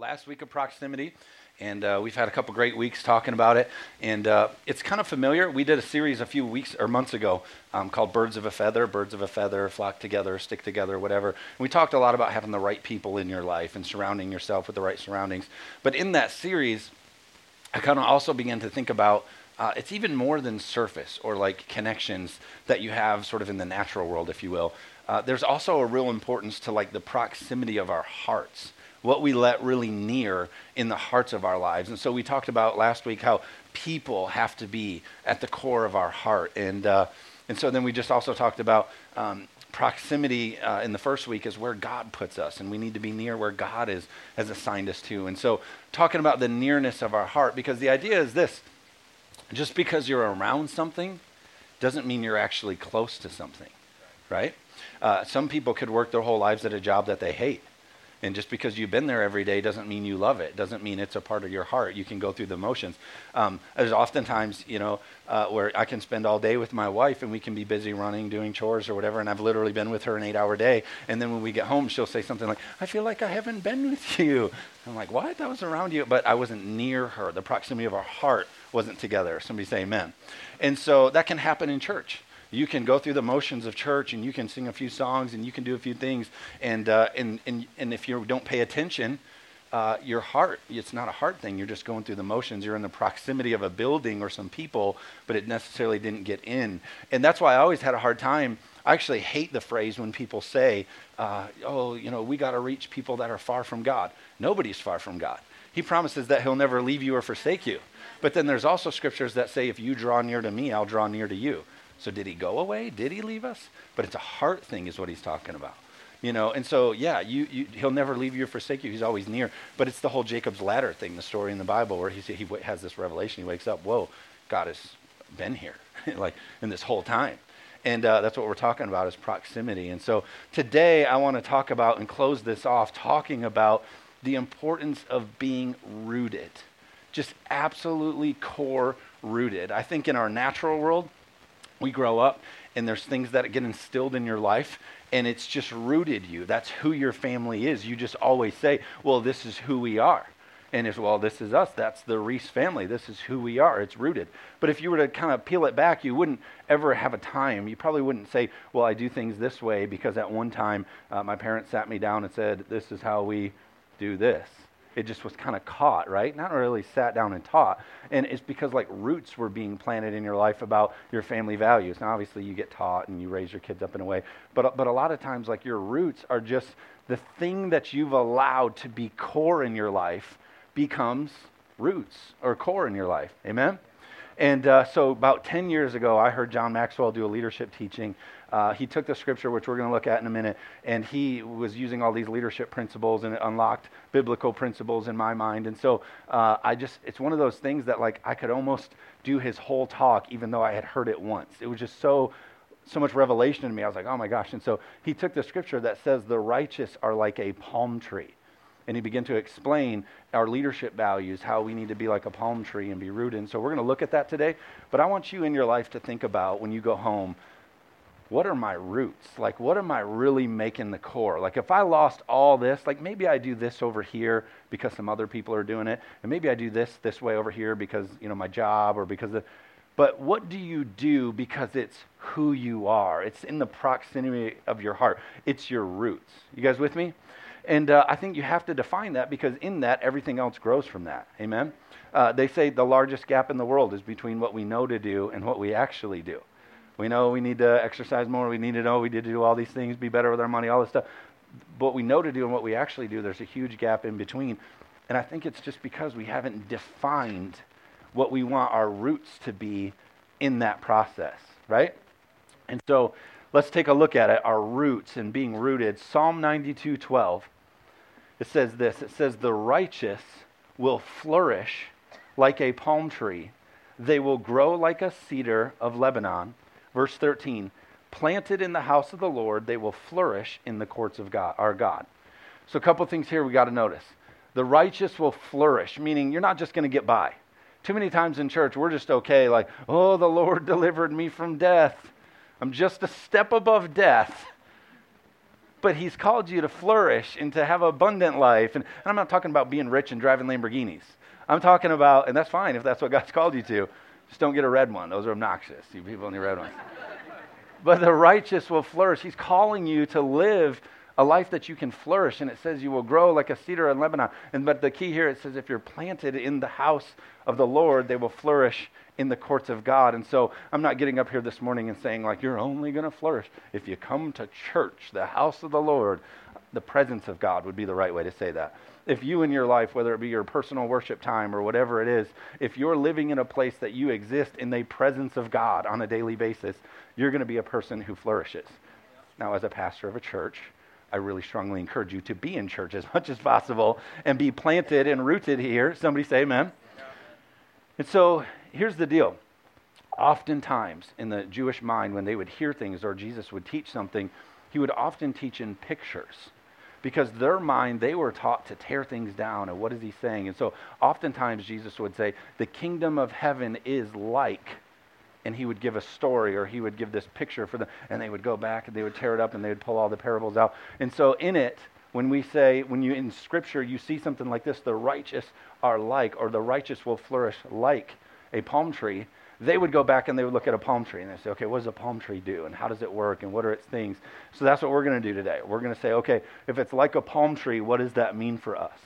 last week of proximity, and uh, we've had a couple great weeks talking about it. And uh, it's kind of familiar. We did a series a few weeks or months ago um, called Birds of a Feather. Birds of a Feather flock together, stick together, whatever. And we talked a lot about having the right people in your life and surrounding yourself with the right surroundings. But in that series, I kind of also began to think about uh, it's even more than surface or like connections that you have sort of in the natural world, if you will. Uh, there's also a real importance to like the proximity of our hearts what we let really near in the hearts of our lives. And so we talked about last week how people have to be at the core of our heart. And, uh, and so then we just also talked about um, proximity uh, in the first week is where God puts us, and we need to be near where God is, has assigned us to. And so talking about the nearness of our heart, because the idea is this just because you're around something doesn't mean you're actually close to something, right? Uh, some people could work their whole lives at a job that they hate and just because you've been there every day doesn't mean you love it. Doesn't mean it's a part of your heart. You can go through the motions. Um, there's oftentimes, you know, uh, where I can spend all day with my wife and we can be busy running, doing chores or whatever. And I've literally been with her an eight-hour day. And then when we get home, she'll say something like, "I feel like I haven't been with you." I'm like, "What? That was around you, but I wasn't near her. The proximity of our heart wasn't together." Somebody say Amen. And so that can happen in church you can go through the motions of church and you can sing a few songs and you can do a few things. And, uh, and, and, and if you don't pay attention, uh, your heart, it's not a heart thing. You're just going through the motions. You're in the proximity of a building or some people, but it necessarily didn't get in. And that's why I always had a hard time. I actually hate the phrase when people say, uh, oh, you know, we got to reach people that are far from God. Nobody's far from God. He promises that he'll never leave you or forsake you. But then there's also scriptures that say, if you draw near to me, I'll draw near to you. So did he go away? Did he leave us? But it's a heart thing, is what he's talking about. You know, and so yeah, you, you, he'll never leave you or forsake you. He's always near. But it's the whole Jacob's ladder thing, the story in the Bible where he he has this revelation. He wakes up, whoa, God has been here, like in this whole time. And uh, that's what we're talking about is proximity. And so today I want to talk about and close this off talking about the importance of being rooted, just absolutely core rooted. I think in our natural world we grow up and there's things that get instilled in your life and it's just rooted you. That's who your family is. You just always say, well, this is who we are. And it's, well, this is us. That's the Reese family. This is who we are. It's rooted. But if you were to kind of peel it back, you wouldn't ever have a time. You probably wouldn't say, well, I do things this way because at one time uh, my parents sat me down and said, this is how we do this it just was kind of caught, right? Not really sat down and taught. And it's because like roots were being planted in your life about your family values. Now, obviously, you get taught and you raise your kids up in a way, but but a lot of times, like your roots are just the thing that you've allowed to be core in your life becomes roots or core in your life. Amen. And uh, so, about 10 years ago, I heard John Maxwell do a leadership teaching. Uh, he took the scripture, which we're going to look at in a minute, and he was using all these leadership principles, and it unlocked biblical principles in my mind. And so, uh, I just, it's one of those things that, like, I could almost do his whole talk, even though I had heard it once. It was just so so much revelation in me. I was like, oh my gosh. And so he took the scripture that says, the righteous are like a palm tree and he began to explain our leadership values, how we need to be like a palm tree and be rooted. And so we're going to look at that today. But I want you in your life to think about when you go home, what are my roots? Like, what am I really making the core? Like, if I lost all this, like maybe I do this over here because some other people are doing it, and maybe I do this this way over here because you know my job or because of. But what do you do because it's who you are? It's in the proximity of your heart. It's your roots. You guys with me? And uh, I think you have to define that because in that, everything else grows from that. Amen? Uh, they say the largest gap in the world is between what we know to do and what we actually do. We know we need to exercise more. We need to know we need to do all these things, be better with our money, all this stuff. What we know to do and what we actually do, there's a huge gap in between. And I think it's just because we haven't defined what we want our roots to be in that process, right? And so let's take a look at it our roots and being rooted. Psalm 92 12. It says this it says, The righteous will flourish like a palm tree, they will grow like a cedar of Lebanon. Verse 13 Planted in the house of the Lord, they will flourish in the courts of God, our God. So, a couple things here we got to notice. The righteous will flourish, meaning you're not just going to get by. Too many times in church, we're just okay, like, oh, the Lord delivered me from death. I'm just a step above death. but He's called you to flourish and to have abundant life. And, and I'm not talking about being rich and driving Lamborghinis. I'm talking about, and that's fine if that's what God's called you to. Just don't get a red one. Those are obnoxious. You people in the red ones. but the righteous will flourish. He's calling you to live a life that you can flourish. And it says you will grow like a cedar in Lebanon. And but the key here it says if you're planted in the house of the Lord, they will flourish in the courts of God. And so I'm not getting up here this morning and saying like you're only going to flourish if you come to church, the house of the Lord. The presence of God would be the right way to say that. If you in your life, whether it be your personal worship time or whatever it is, if you're living in a place that you exist in the presence of God on a daily basis, you're going to be a person who flourishes. Now, as a pastor of a church, I really strongly encourage you to be in church as much as possible and be planted and rooted here. Somebody say amen. And so here's the deal. Oftentimes in the Jewish mind, when they would hear things or Jesus would teach something, he would often teach in pictures because their mind they were taught to tear things down and what is he saying and so oftentimes jesus would say the kingdom of heaven is like and he would give a story or he would give this picture for them and they would go back and they would tear it up and they would pull all the parables out and so in it when we say when you in scripture you see something like this the righteous are like or the righteous will flourish like a palm tree they would go back and they would look at a palm tree and they say okay what does a palm tree do and how does it work and what are its things so that's what we're going to do today we're going to say okay if it's like a palm tree what does that mean for us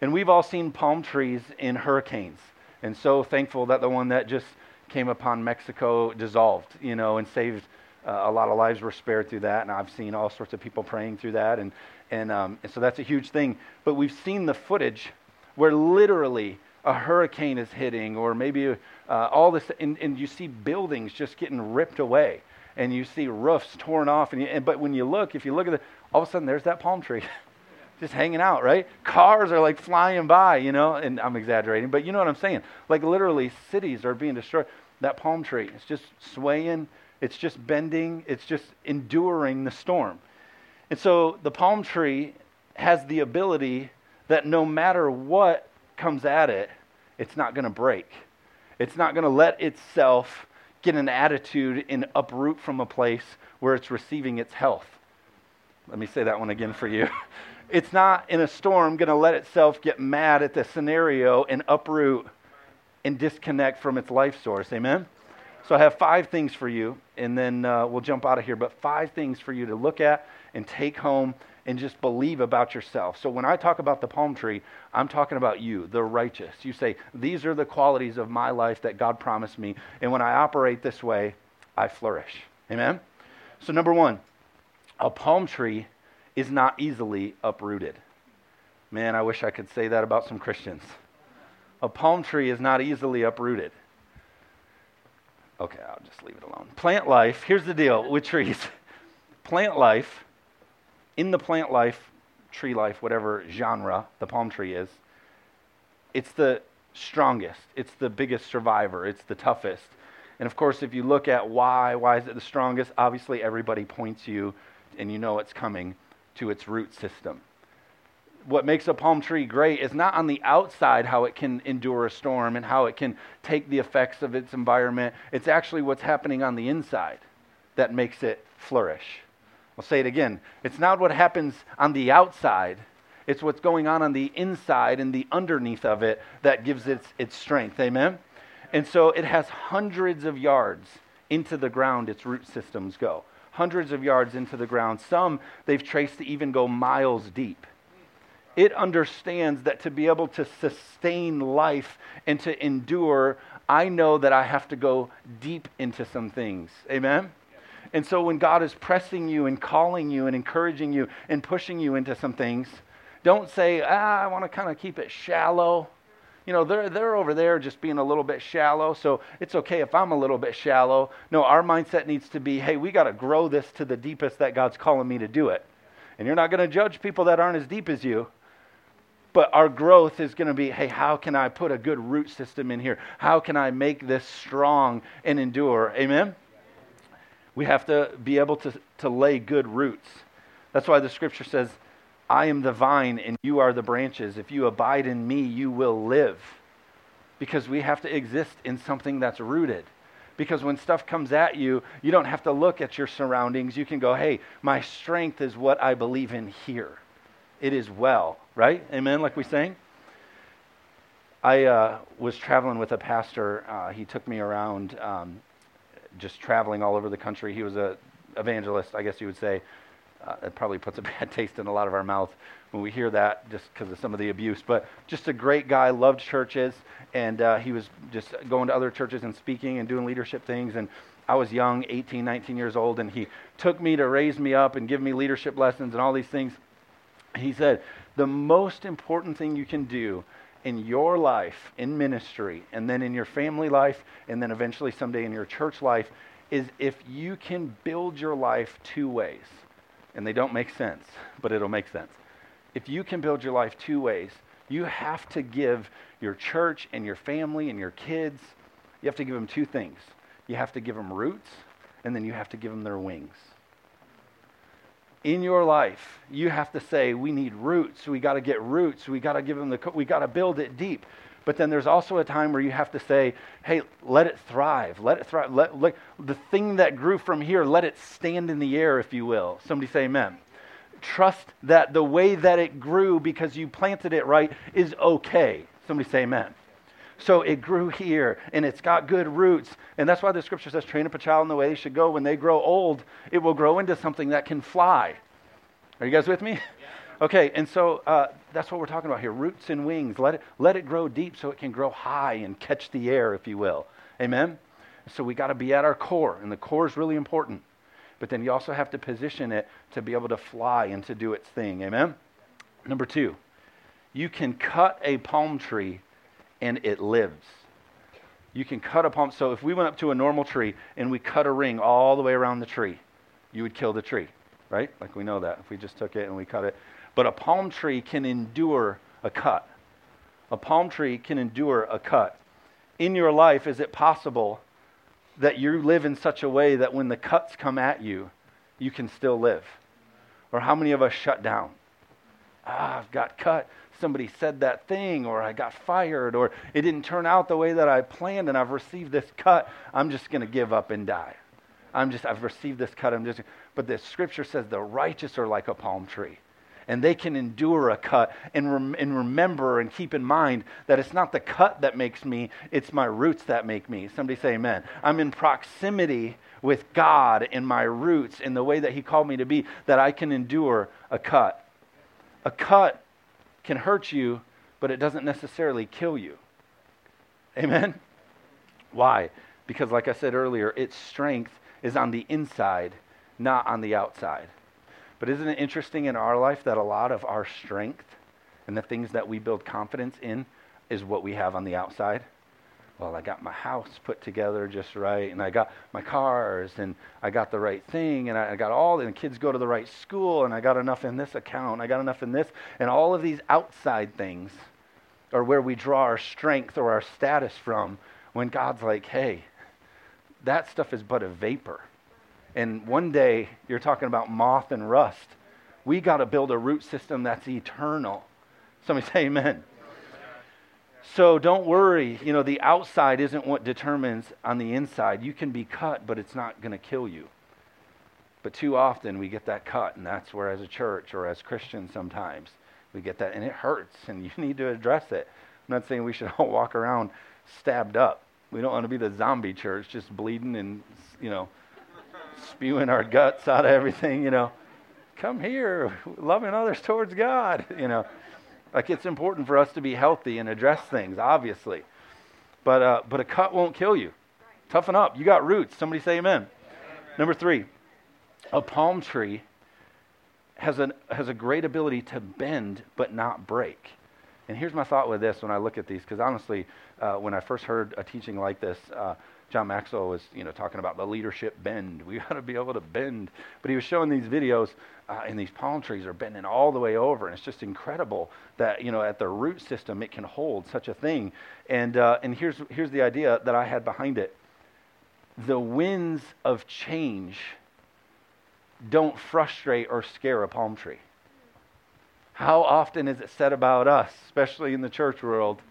and we've all seen palm trees in hurricanes and so thankful that the one that just came upon Mexico dissolved, you know, and saved uh, a lot of lives were spared through that. And I've seen all sorts of people praying through that. And, and, um, and so that's a huge thing. But we've seen the footage where literally a hurricane is hitting, or maybe uh, all this, and, and you see buildings just getting ripped away. And you see roofs torn off. And, you, and but when you look, if you look at it, all of a sudden there's that palm tree. just hanging out, right? Cars are like flying by, you know, and I'm exaggerating, but you know what I'm saying. Like literally, cities are being destroyed. That palm tree, it's just swaying, it's just bending, it's just enduring the storm. And so the palm tree has the ability that no matter what comes at it, it's not going to break. It's not going to let itself get an attitude and uproot from a place where it's receiving its health. Let me say that one again for you. it's not in a storm going to let itself get mad at the scenario and uproot and disconnect from its life source. Amen? So I have five things for you, and then uh, we'll jump out of here. But five things for you to look at and take home and just believe about yourself. So when I talk about the palm tree, I'm talking about you, the righteous. You say, These are the qualities of my life that God promised me. And when I operate this way, I flourish. Amen? So, number one, a palm tree is not easily uprooted. Man, I wish I could say that about some Christians. A palm tree is not easily uprooted. Okay, I'll just leave it alone. Plant life, here's the deal with trees. plant life, in the plant life, tree life, whatever genre the palm tree is, it's the strongest, it's the biggest survivor, it's the toughest. And of course, if you look at why, why is it the strongest? Obviously, everybody points you, and you know it's coming to its root system. What makes a palm tree great is not on the outside how it can endure a storm and how it can take the effects of its environment. It's actually what's happening on the inside that makes it flourish. I'll say it again. It's not what happens on the outside, it's what's going on on the inside and the underneath of it that gives it its strength. Amen? And so it has hundreds of yards into the ground its root systems go hundreds of yards into the ground. Some they've traced to even go miles deep. It understands that to be able to sustain life and to endure, I know that I have to go deep into some things. Amen? And so when God is pressing you and calling you and encouraging you and pushing you into some things, don't say, ah, I want to kind of keep it shallow you know, they're, they're over there just being a little bit shallow, so it's okay if I'm a little bit shallow. No, our mindset needs to be hey, we got to grow this to the deepest that God's calling me to do it. And you're not going to judge people that aren't as deep as you. But our growth is going to be hey, how can I put a good root system in here? How can I make this strong and endure? Amen? We have to be able to, to lay good roots. That's why the scripture says, I am the vine and you are the branches. If you abide in me, you will live. Because we have to exist in something that's rooted. Because when stuff comes at you, you don't have to look at your surroundings. You can go, hey, my strength is what I believe in here. It is well, right? Amen, like we sang? I uh, was traveling with a pastor. Uh, he took me around um, just traveling all over the country. He was a evangelist, I guess you would say. Uh, it probably puts a bad taste in a lot of our mouth when we hear that just because of some of the abuse. But just a great guy, loved churches, and uh, he was just going to other churches and speaking and doing leadership things. And I was young, 18, 19 years old, and he took me to raise me up and give me leadership lessons and all these things. He said, The most important thing you can do in your life, in ministry, and then in your family life, and then eventually someday in your church life, is if you can build your life two ways. And they don't make sense, but it'll make sense if you can build your life two ways, you have to give your church and your family and your kids, you have to give them two things. You have to give them roots, and then you have to give them their wings. In your life, you have to say, we need roots. We got to get roots. We got to give them the, we got to build it deep. But then there's also a time where you have to say, hey, let it thrive. Let it thrive. Let, let, the thing that grew from here, let it stand in the air, if you will. Somebody say amen trust that the way that it grew because you planted it right is okay. Somebody say amen. So it grew here and it's got good roots. And that's why the scripture says, train up a child in the way they should go. When they grow old, it will grow into something that can fly. Are you guys with me? Yeah. Okay, and so uh, that's what we're talking about here roots and wings. Let it, let it grow deep so it can grow high and catch the air, if you will. Amen? So we got to be at our core, and the core is really important but then you also have to position it to be able to fly and to do its thing. Amen? Number two, you can cut a palm tree and it lives. You can cut a palm. So if we went up to a normal tree and we cut a ring all the way around the tree, you would kill the tree, right? Like we know that if we just took it and we cut it. But a palm tree can endure a cut. A palm tree can endure a cut. In your life, is it possible that you live in such a way that when the cuts come at you, you can still live? Or how many of us shut down? Ah, I've got cut. Somebody said that thing, or I got fired, or it didn't turn out the way that I planned, and I've received this cut. I'm just going to give up and die. I'm just, I've received this cut. I'm just, but the scripture says the righteous are like a palm tree and they can endure a cut and, rem- and remember and keep in mind that it's not the cut that makes me, it's my roots that make me. Somebody say amen. I'm in proximity with God in my roots in the way that He called me to be, that I can endure a cut. A cut can hurt you, but it doesn't necessarily kill you. Amen? Why? Because, like I said earlier, its strength is on the inside, not on the outside. But isn't it interesting in our life that a lot of our strength and the things that we build confidence in is what we have on the outside? Well, I got my house put together just right, and I got my cars, and I got the right thing, and I got all, and the kids go to the right school, and I got enough in this account, I got enough in this, and all of these outside things are where we draw our strength or our status from when God's like, hey, that stuff is but a vapor. And one day, you're talking about moth and rust. We got to build a root system that's eternal. Somebody say amen. So don't worry. You know, the outside isn't what determines on the inside. You can be cut, but it's not going to kill you. But too often we get that cut, and that's where, as a church or as Christians, sometimes we get that, and it hurts, and you need to address it. I'm not saying we should all walk around stabbed up. We don't want to be the zombie church, just bleeding and, you know, spewing our guts out of everything, you know. Come here, loving others towards God, you know. Like it's important for us to be healthy and address things, obviously. But, uh, but a cut won't kill you. Toughen up. You got roots. Somebody say amen. amen. Number three, a palm tree has, an, has a great ability to bend but not break. And here's my thought with this when I look at these, because honestly, uh, when I first heard a teaching like this, uh, John Maxwell was, you know, talking about the leadership bend. We got to be able to bend. But he was showing these videos, uh, and these palm trees are bending all the way over, and it's just incredible that, you know, at the root system it can hold such a thing. And uh, and here's here's the idea that I had behind it. The winds of change don't frustrate or scare a palm tree. How often is it said about us, especially in the church world?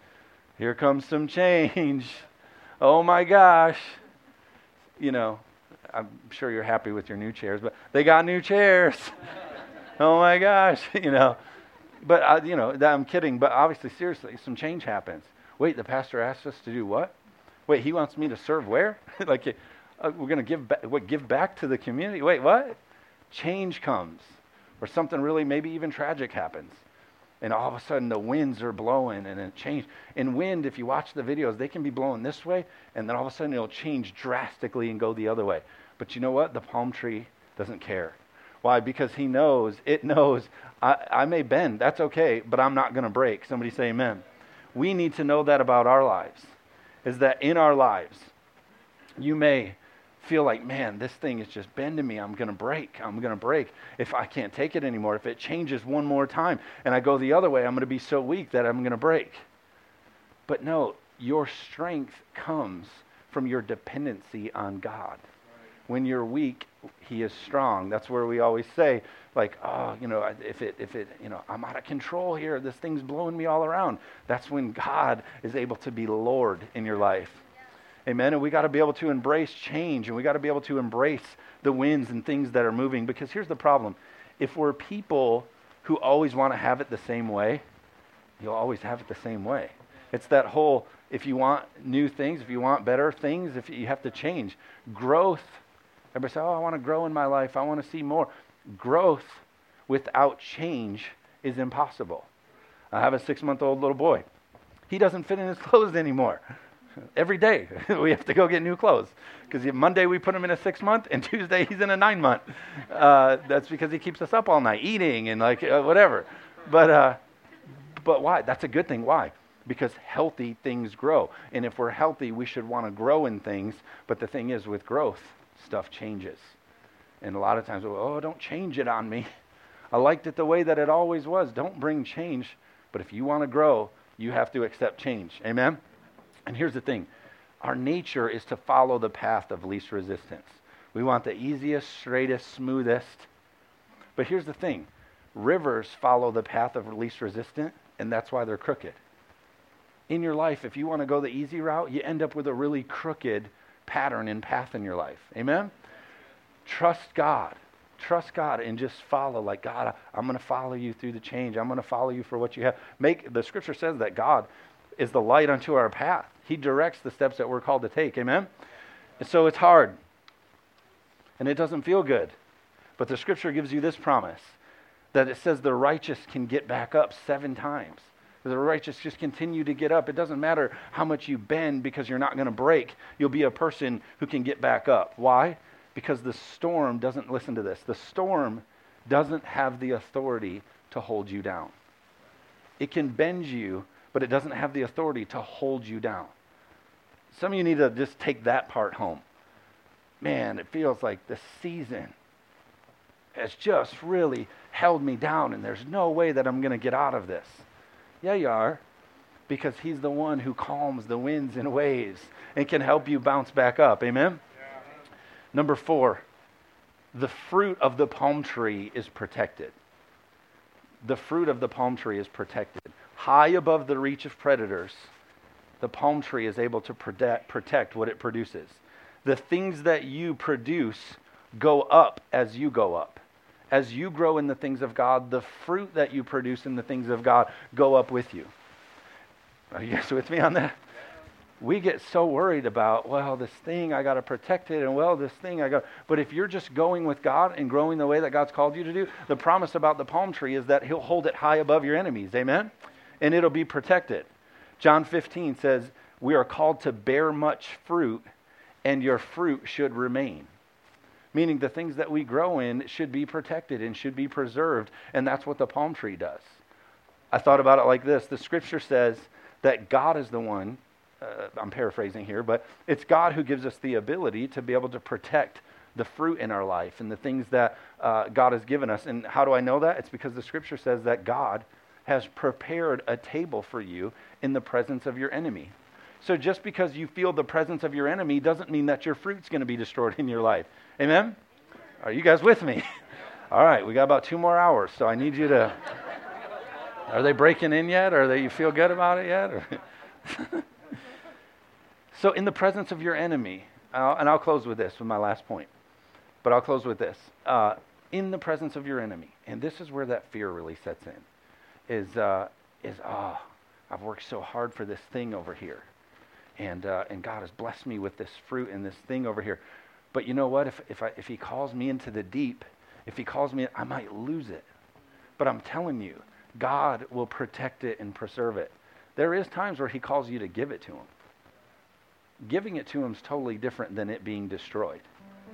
Here comes some change oh my gosh, you know, I'm sure you're happy with your new chairs, but they got new chairs. oh my gosh, you know. But, uh, you know, I'm kidding, but obviously, seriously, some change happens. Wait, the pastor asked us to do what? Wait, he wants me to serve where? like, uh, we're going to give what, give back to the community? Wait, what? Change comes, or something really, maybe even tragic happens. And all of a sudden, the winds are blowing and it changes. In wind, if you watch the videos, they can be blowing this way, and then all of a sudden, it'll change drastically and go the other way. But you know what? The palm tree doesn't care. Why? Because he knows, it knows, I, I may bend, that's okay, but I'm not going to break. Somebody say amen. We need to know that about our lives, is that in our lives, you may feel like, man, this thing is just bending me. I'm going to break. I'm going to break if I can't take it anymore. If it changes one more time and I go the other way, I'm going to be so weak that I'm going to break. But no, your strength comes from your dependency on God. When you're weak, He is strong. That's where we always say, like, oh, you know, if it, if it, you know, I'm out of control here. This thing's blowing me all around. That's when God is able to be Lord in your life. Amen. And we got to be able to embrace change and we got to be able to embrace the winds and things that are moving. Because here's the problem if we're people who always want to have it the same way, you'll always have it the same way. It's that whole if you want new things, if you want better things, if you have to change. Growth. Everybody say, Oh, I want to grow in my life. I want to see more. Growth without change is impossible. I have a six month old little boy. He doesn't fit in his clothes anymore. Every day we have to go get new clothes because Monday we put him in a six month and Tuesday he's in a nine month. Uh, that's because he keeps us up all night eating and like uh, whatever. But uh, but why? That's a good thing. Why? Because healthy things grow, and if we're healthy, we should want to grow in things. But the thing is, with growth, stuff changes, and a lot of times, oh, don't change it on me. I liked it the way that it always was. Don't bring change. But if you want to grow, you have to accept change. Amen. And here's the thing our nature is to follow the path of least resistance. We want the easiest, straightest, smoothest. But here's the thing rivers follow the path of least resistance, and that's why they're crooked. In your life, if you want to go the easy route, you end up with a really crooked pattern and path in your life. Amen? Trust God. Trust God and just follow. Like, God, I'm going to follow you through the change. I'm going to follow you for what you have. Make the scripture says that God is the light unto our path. He directs the steps that we're called to take. Amen? And so it's hard. And it doesn't feel good. But the scripture gives you this promise that it says the righteous can get back up seven times. The righteous just continue to get up. It doesn't matter how much you bend because you're not going to break. You'll be a person who can get back up. Why? Because the storm doesn't listen to this. The storm doesn't have the authority to hold you down. It can bend you, but it doesn't have the authority to hold you down. Some of you need to just take that part home. Man, it feels like the season has just really held me down, and there's no way that I'm going to get out of this. Yeah, you are, because He's the one who calms the winds and waves and can help you bounce back up. Amen? Yeah. Number four, the fruit of the palm tree is protected. The fruit of the palm tree is protected high above the reach of predators, the palm tree is able to protect, protect what it produces. The things that you produce go up as you go up. As you grow in the things of God, the fruit that you produce in the things of God go up with you. Are you guys with me on that? we get so worried about, well, this thing, I got to protect it, and well, this thing, I got. But if you're just going with God and growing the way that God's called you to do, the promise about the palm tree is that He'll hold it high above your enemies. Amen? And it'll be protected. John 15 says, We are called to bear much fruit, and your fruit should remain. Meaning the things that we grow in should be protected and should be preserved, and that's what the palm tree does. I thought about it like this the scripture says that God is the one, uh, I'm paraphrasing here, but it's God who gives us the ability to be able to protect the fruit in our life and the things that uh, God has given us. And how do I know that? It's because the scripture says that God has prepared a table for you in the presence of your enemy. So just because you feel the presence of your enemy doesn't mean that your fruit's going to be destroyed in your life. Amen? Are you guys with me? All right, we got about two more hours, so I need you to. Are they breaking in yet? Or they you feel good about it yet? so in the presence of your enemy, and I'll close with this, with my last point. But I'll close with this. Uh, in the presence of your enemy, and this is where that fear really sets in, is, uh, is oh, I've worked so hard for this thing over here. And, uh, and God has blessed me with this fruit and this thing over here. But you know what? If, if, I, if He calls me into the deep, if He calls me, I might lose it. But I'm telling you, God will protect it and preserve it. There is times where He calls you to give it to Him. Giving it to Him is totally different than it being destroyed.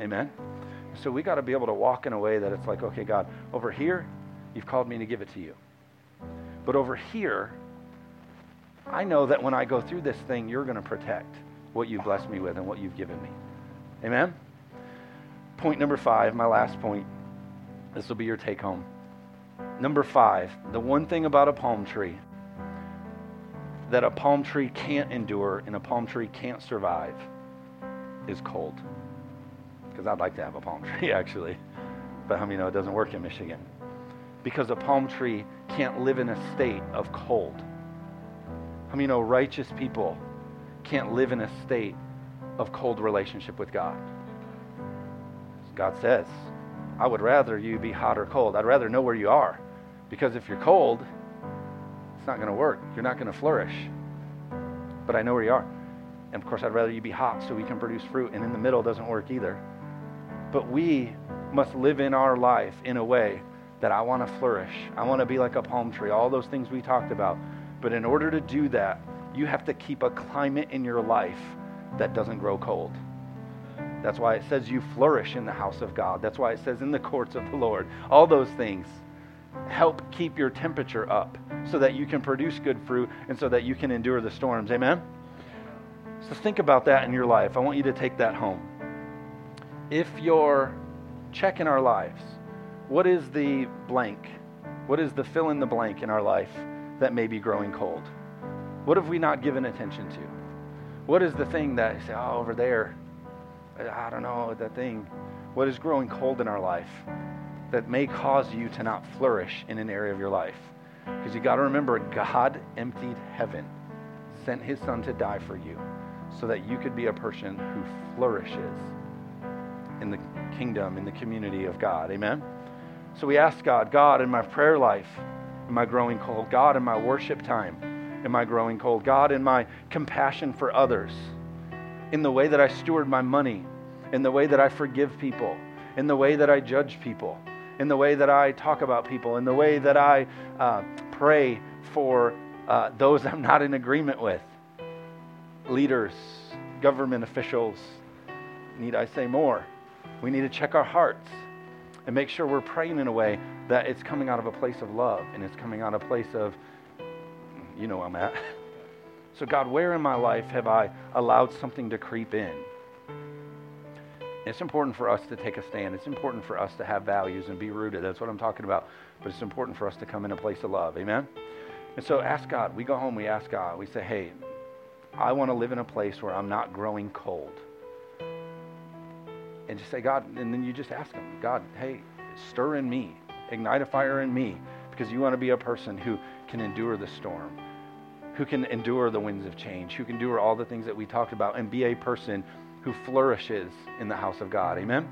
Amen? So we got to be able to walk in a way that it's like, okay, God, over here, you've called me to give it to you. But over here, I know that when I go through this thing, you're going to protect what you've blessed me with and what you've given me. Amen? Point number five, my last point. This will be your take home. Number five, the one thing about a palm tree that a palm tree can't endure and a palm tree can't survive is cold. Because I'd like to have a palm tree, actually. But how many know it doesn't work in Michigan? Because a palm tree can't live in a state of cold. How many know righteous people can't live in a state of cold relationship with God? God says, I would rather you be hot or cold. I'd rather know where you are. Because if you're cold, it's not going to work. You're not going to flourish. But I know where you are. And of course, I'd rather you be hot so we can produce fruit. And in the middle doesn't work either. But we must live in our life in a way that I want to flourish. I want to be like a palm tree. All those things we talked about. But in order to do that, you have to keep a climate in your life that doesn't grow cold. That's why it says you flourish in the house of God. That's why it says in the courts of the Lord. All those things help keep your temperature up so that you can produce good fruit and so that you can endure the storms. Amen? So think about that in your life. I want you to take that home. If you're checking our lives, what is the blank? What is the fill in the blank in our life that may be growing cold? What have we not given attention to? What is the thing that you say, oh, over there, I don't know, that thing. What is growing cold in our life that may cause you to not flourish in an area of your life? Because you got to remember, God emptied heaven, sent his son to die for you so that you could be a person who flourishes in the kingdom, in the community of God. Amen? So we ask God, God, in my prayer life, am I growing cold? God, in my worship time, am I growing cold? God, in my compassion for others, in the way that I steward my money, in the way that I forgive people, in the way that I judge people, in the way that I talk about people, in the way that I uh, pray for uh, those I'm not in agreement with, leaders, government officials. Need I say more? We need to check our hearts and make sure we're praying in a way that it's coming out of a place of love and it's coming out of a place of, you know, I'm at. So, God, where in my life have I allowed something to creep in? It's important for us to take a stand. It's important for us to have values and be rooted. That's what I'm talking about. But it's important for us to come in a place of love. Amen? And so ask God. We go home, we ask God. We say, hey, I want to live in a place where I'm not growing cold. And just say, God, and then you just ask Him, God, hey, stir in me, ignite a fire in me, because you want to be a person who can endure the storm who can endure the winds of change, who can endure all the things that we talked about, and be a person who flourishes in the house of God. Amen?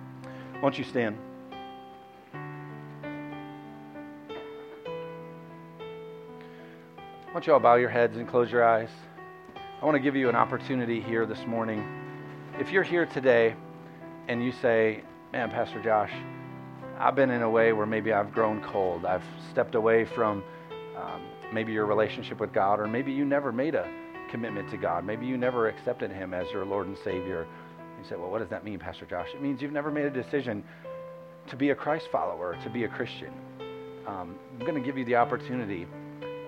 Why don't you stand? Why don't you all bow your heads and close your eyes? I want to give you an opportunity here this morning. If you're here today and you say, Man, Pastor Josh, I've been in a way where maybe I've grown cold. I've stepped away from um, maybe your relationship with God, or maybe you never made a commitment to God. Maybe you never accepted Him as your Lord and Savior. You say, well, what does that mean, Pastor Josh? It means you've never made a decision to be a Christ follower, to be a Christian. Um, I'm going to give you the opportunity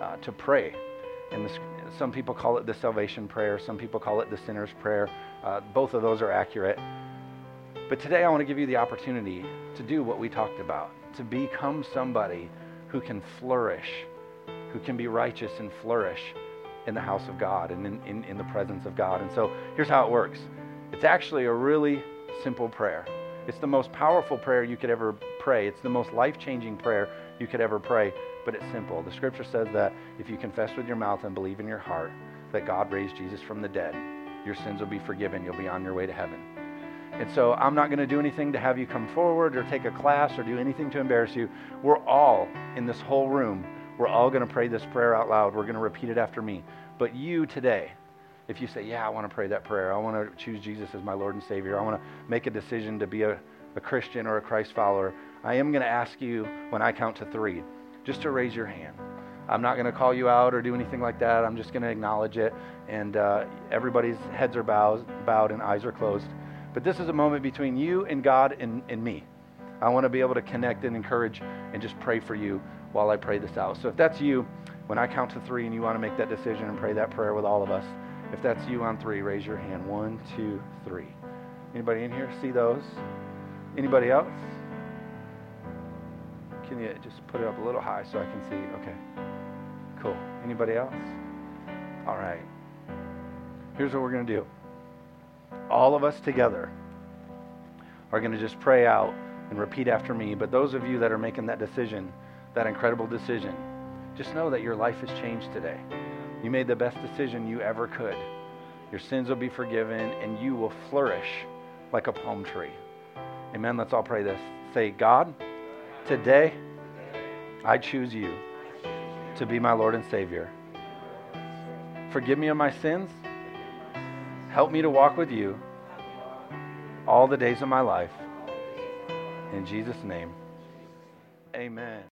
uh, to pray. And this, some people call it the salvation prayer, some people call it the sinner's prayer. Uh, both of those are accurate. But today I want to give you the opportunity to do what we talked about, to become somebody who can flourish, who can be righteous and flourish in the house of God and in, in, in the presence of God. And so here's how it works it's actually a really simple prayer. It's the most powerful prayer you could ever pray. It's the most life changing prayer you could ever pray, but it's simple. The scripture says that if you confess with your mouth and believe in your heart that God raised Jesus from the dead, your sins will be forgiven. You'll be on your way to heaven. And so I'm not going to do anything to have you come forward or take a class or do anything to embarrass you. We're all in this whole room. We're all going to pray this prayer out loud. We're going to repeat it after me. But you today, if you say, Yeah, I want to pray that prayer, I want to choose Jesus as my Lord and Savior, I want to make a decision to be a, a Christian or a Christ follower, I am going to ask you when I count to three just to raise your hand. I'm not going to call you out or do anything like that. I'm just going to acknowledge it. And uh, everybody's heads are bowed, bowed and eyes are closed. But this is a moment between you and God and, and me. I want to be able to connect and encourage and just pray for you while I pray this out. So if that's you, when I count to three and you want to make that decision and pray that prayer with all of us, if that's you on three, raise your hand. One, two, three. Anybody in here see those? Anybody else? Can you just put it up a little high so I can see? Okay. Cool. Anybody else? All right. Here's what we're going to do. All of us together are going to just pray out and repeat after me. But those of you that are making that decision, that incredible decision, just know that your life has changed today. You made the best decision you ever could. Your sins will be forgiven and you will flourish like a palm tree. Amen. Let's all pray this. Say, God, today I choose you to be my Lord and Savior. Forgive me of my sins. Help me to walk with you all the days of my life. In Jesus' name, amen.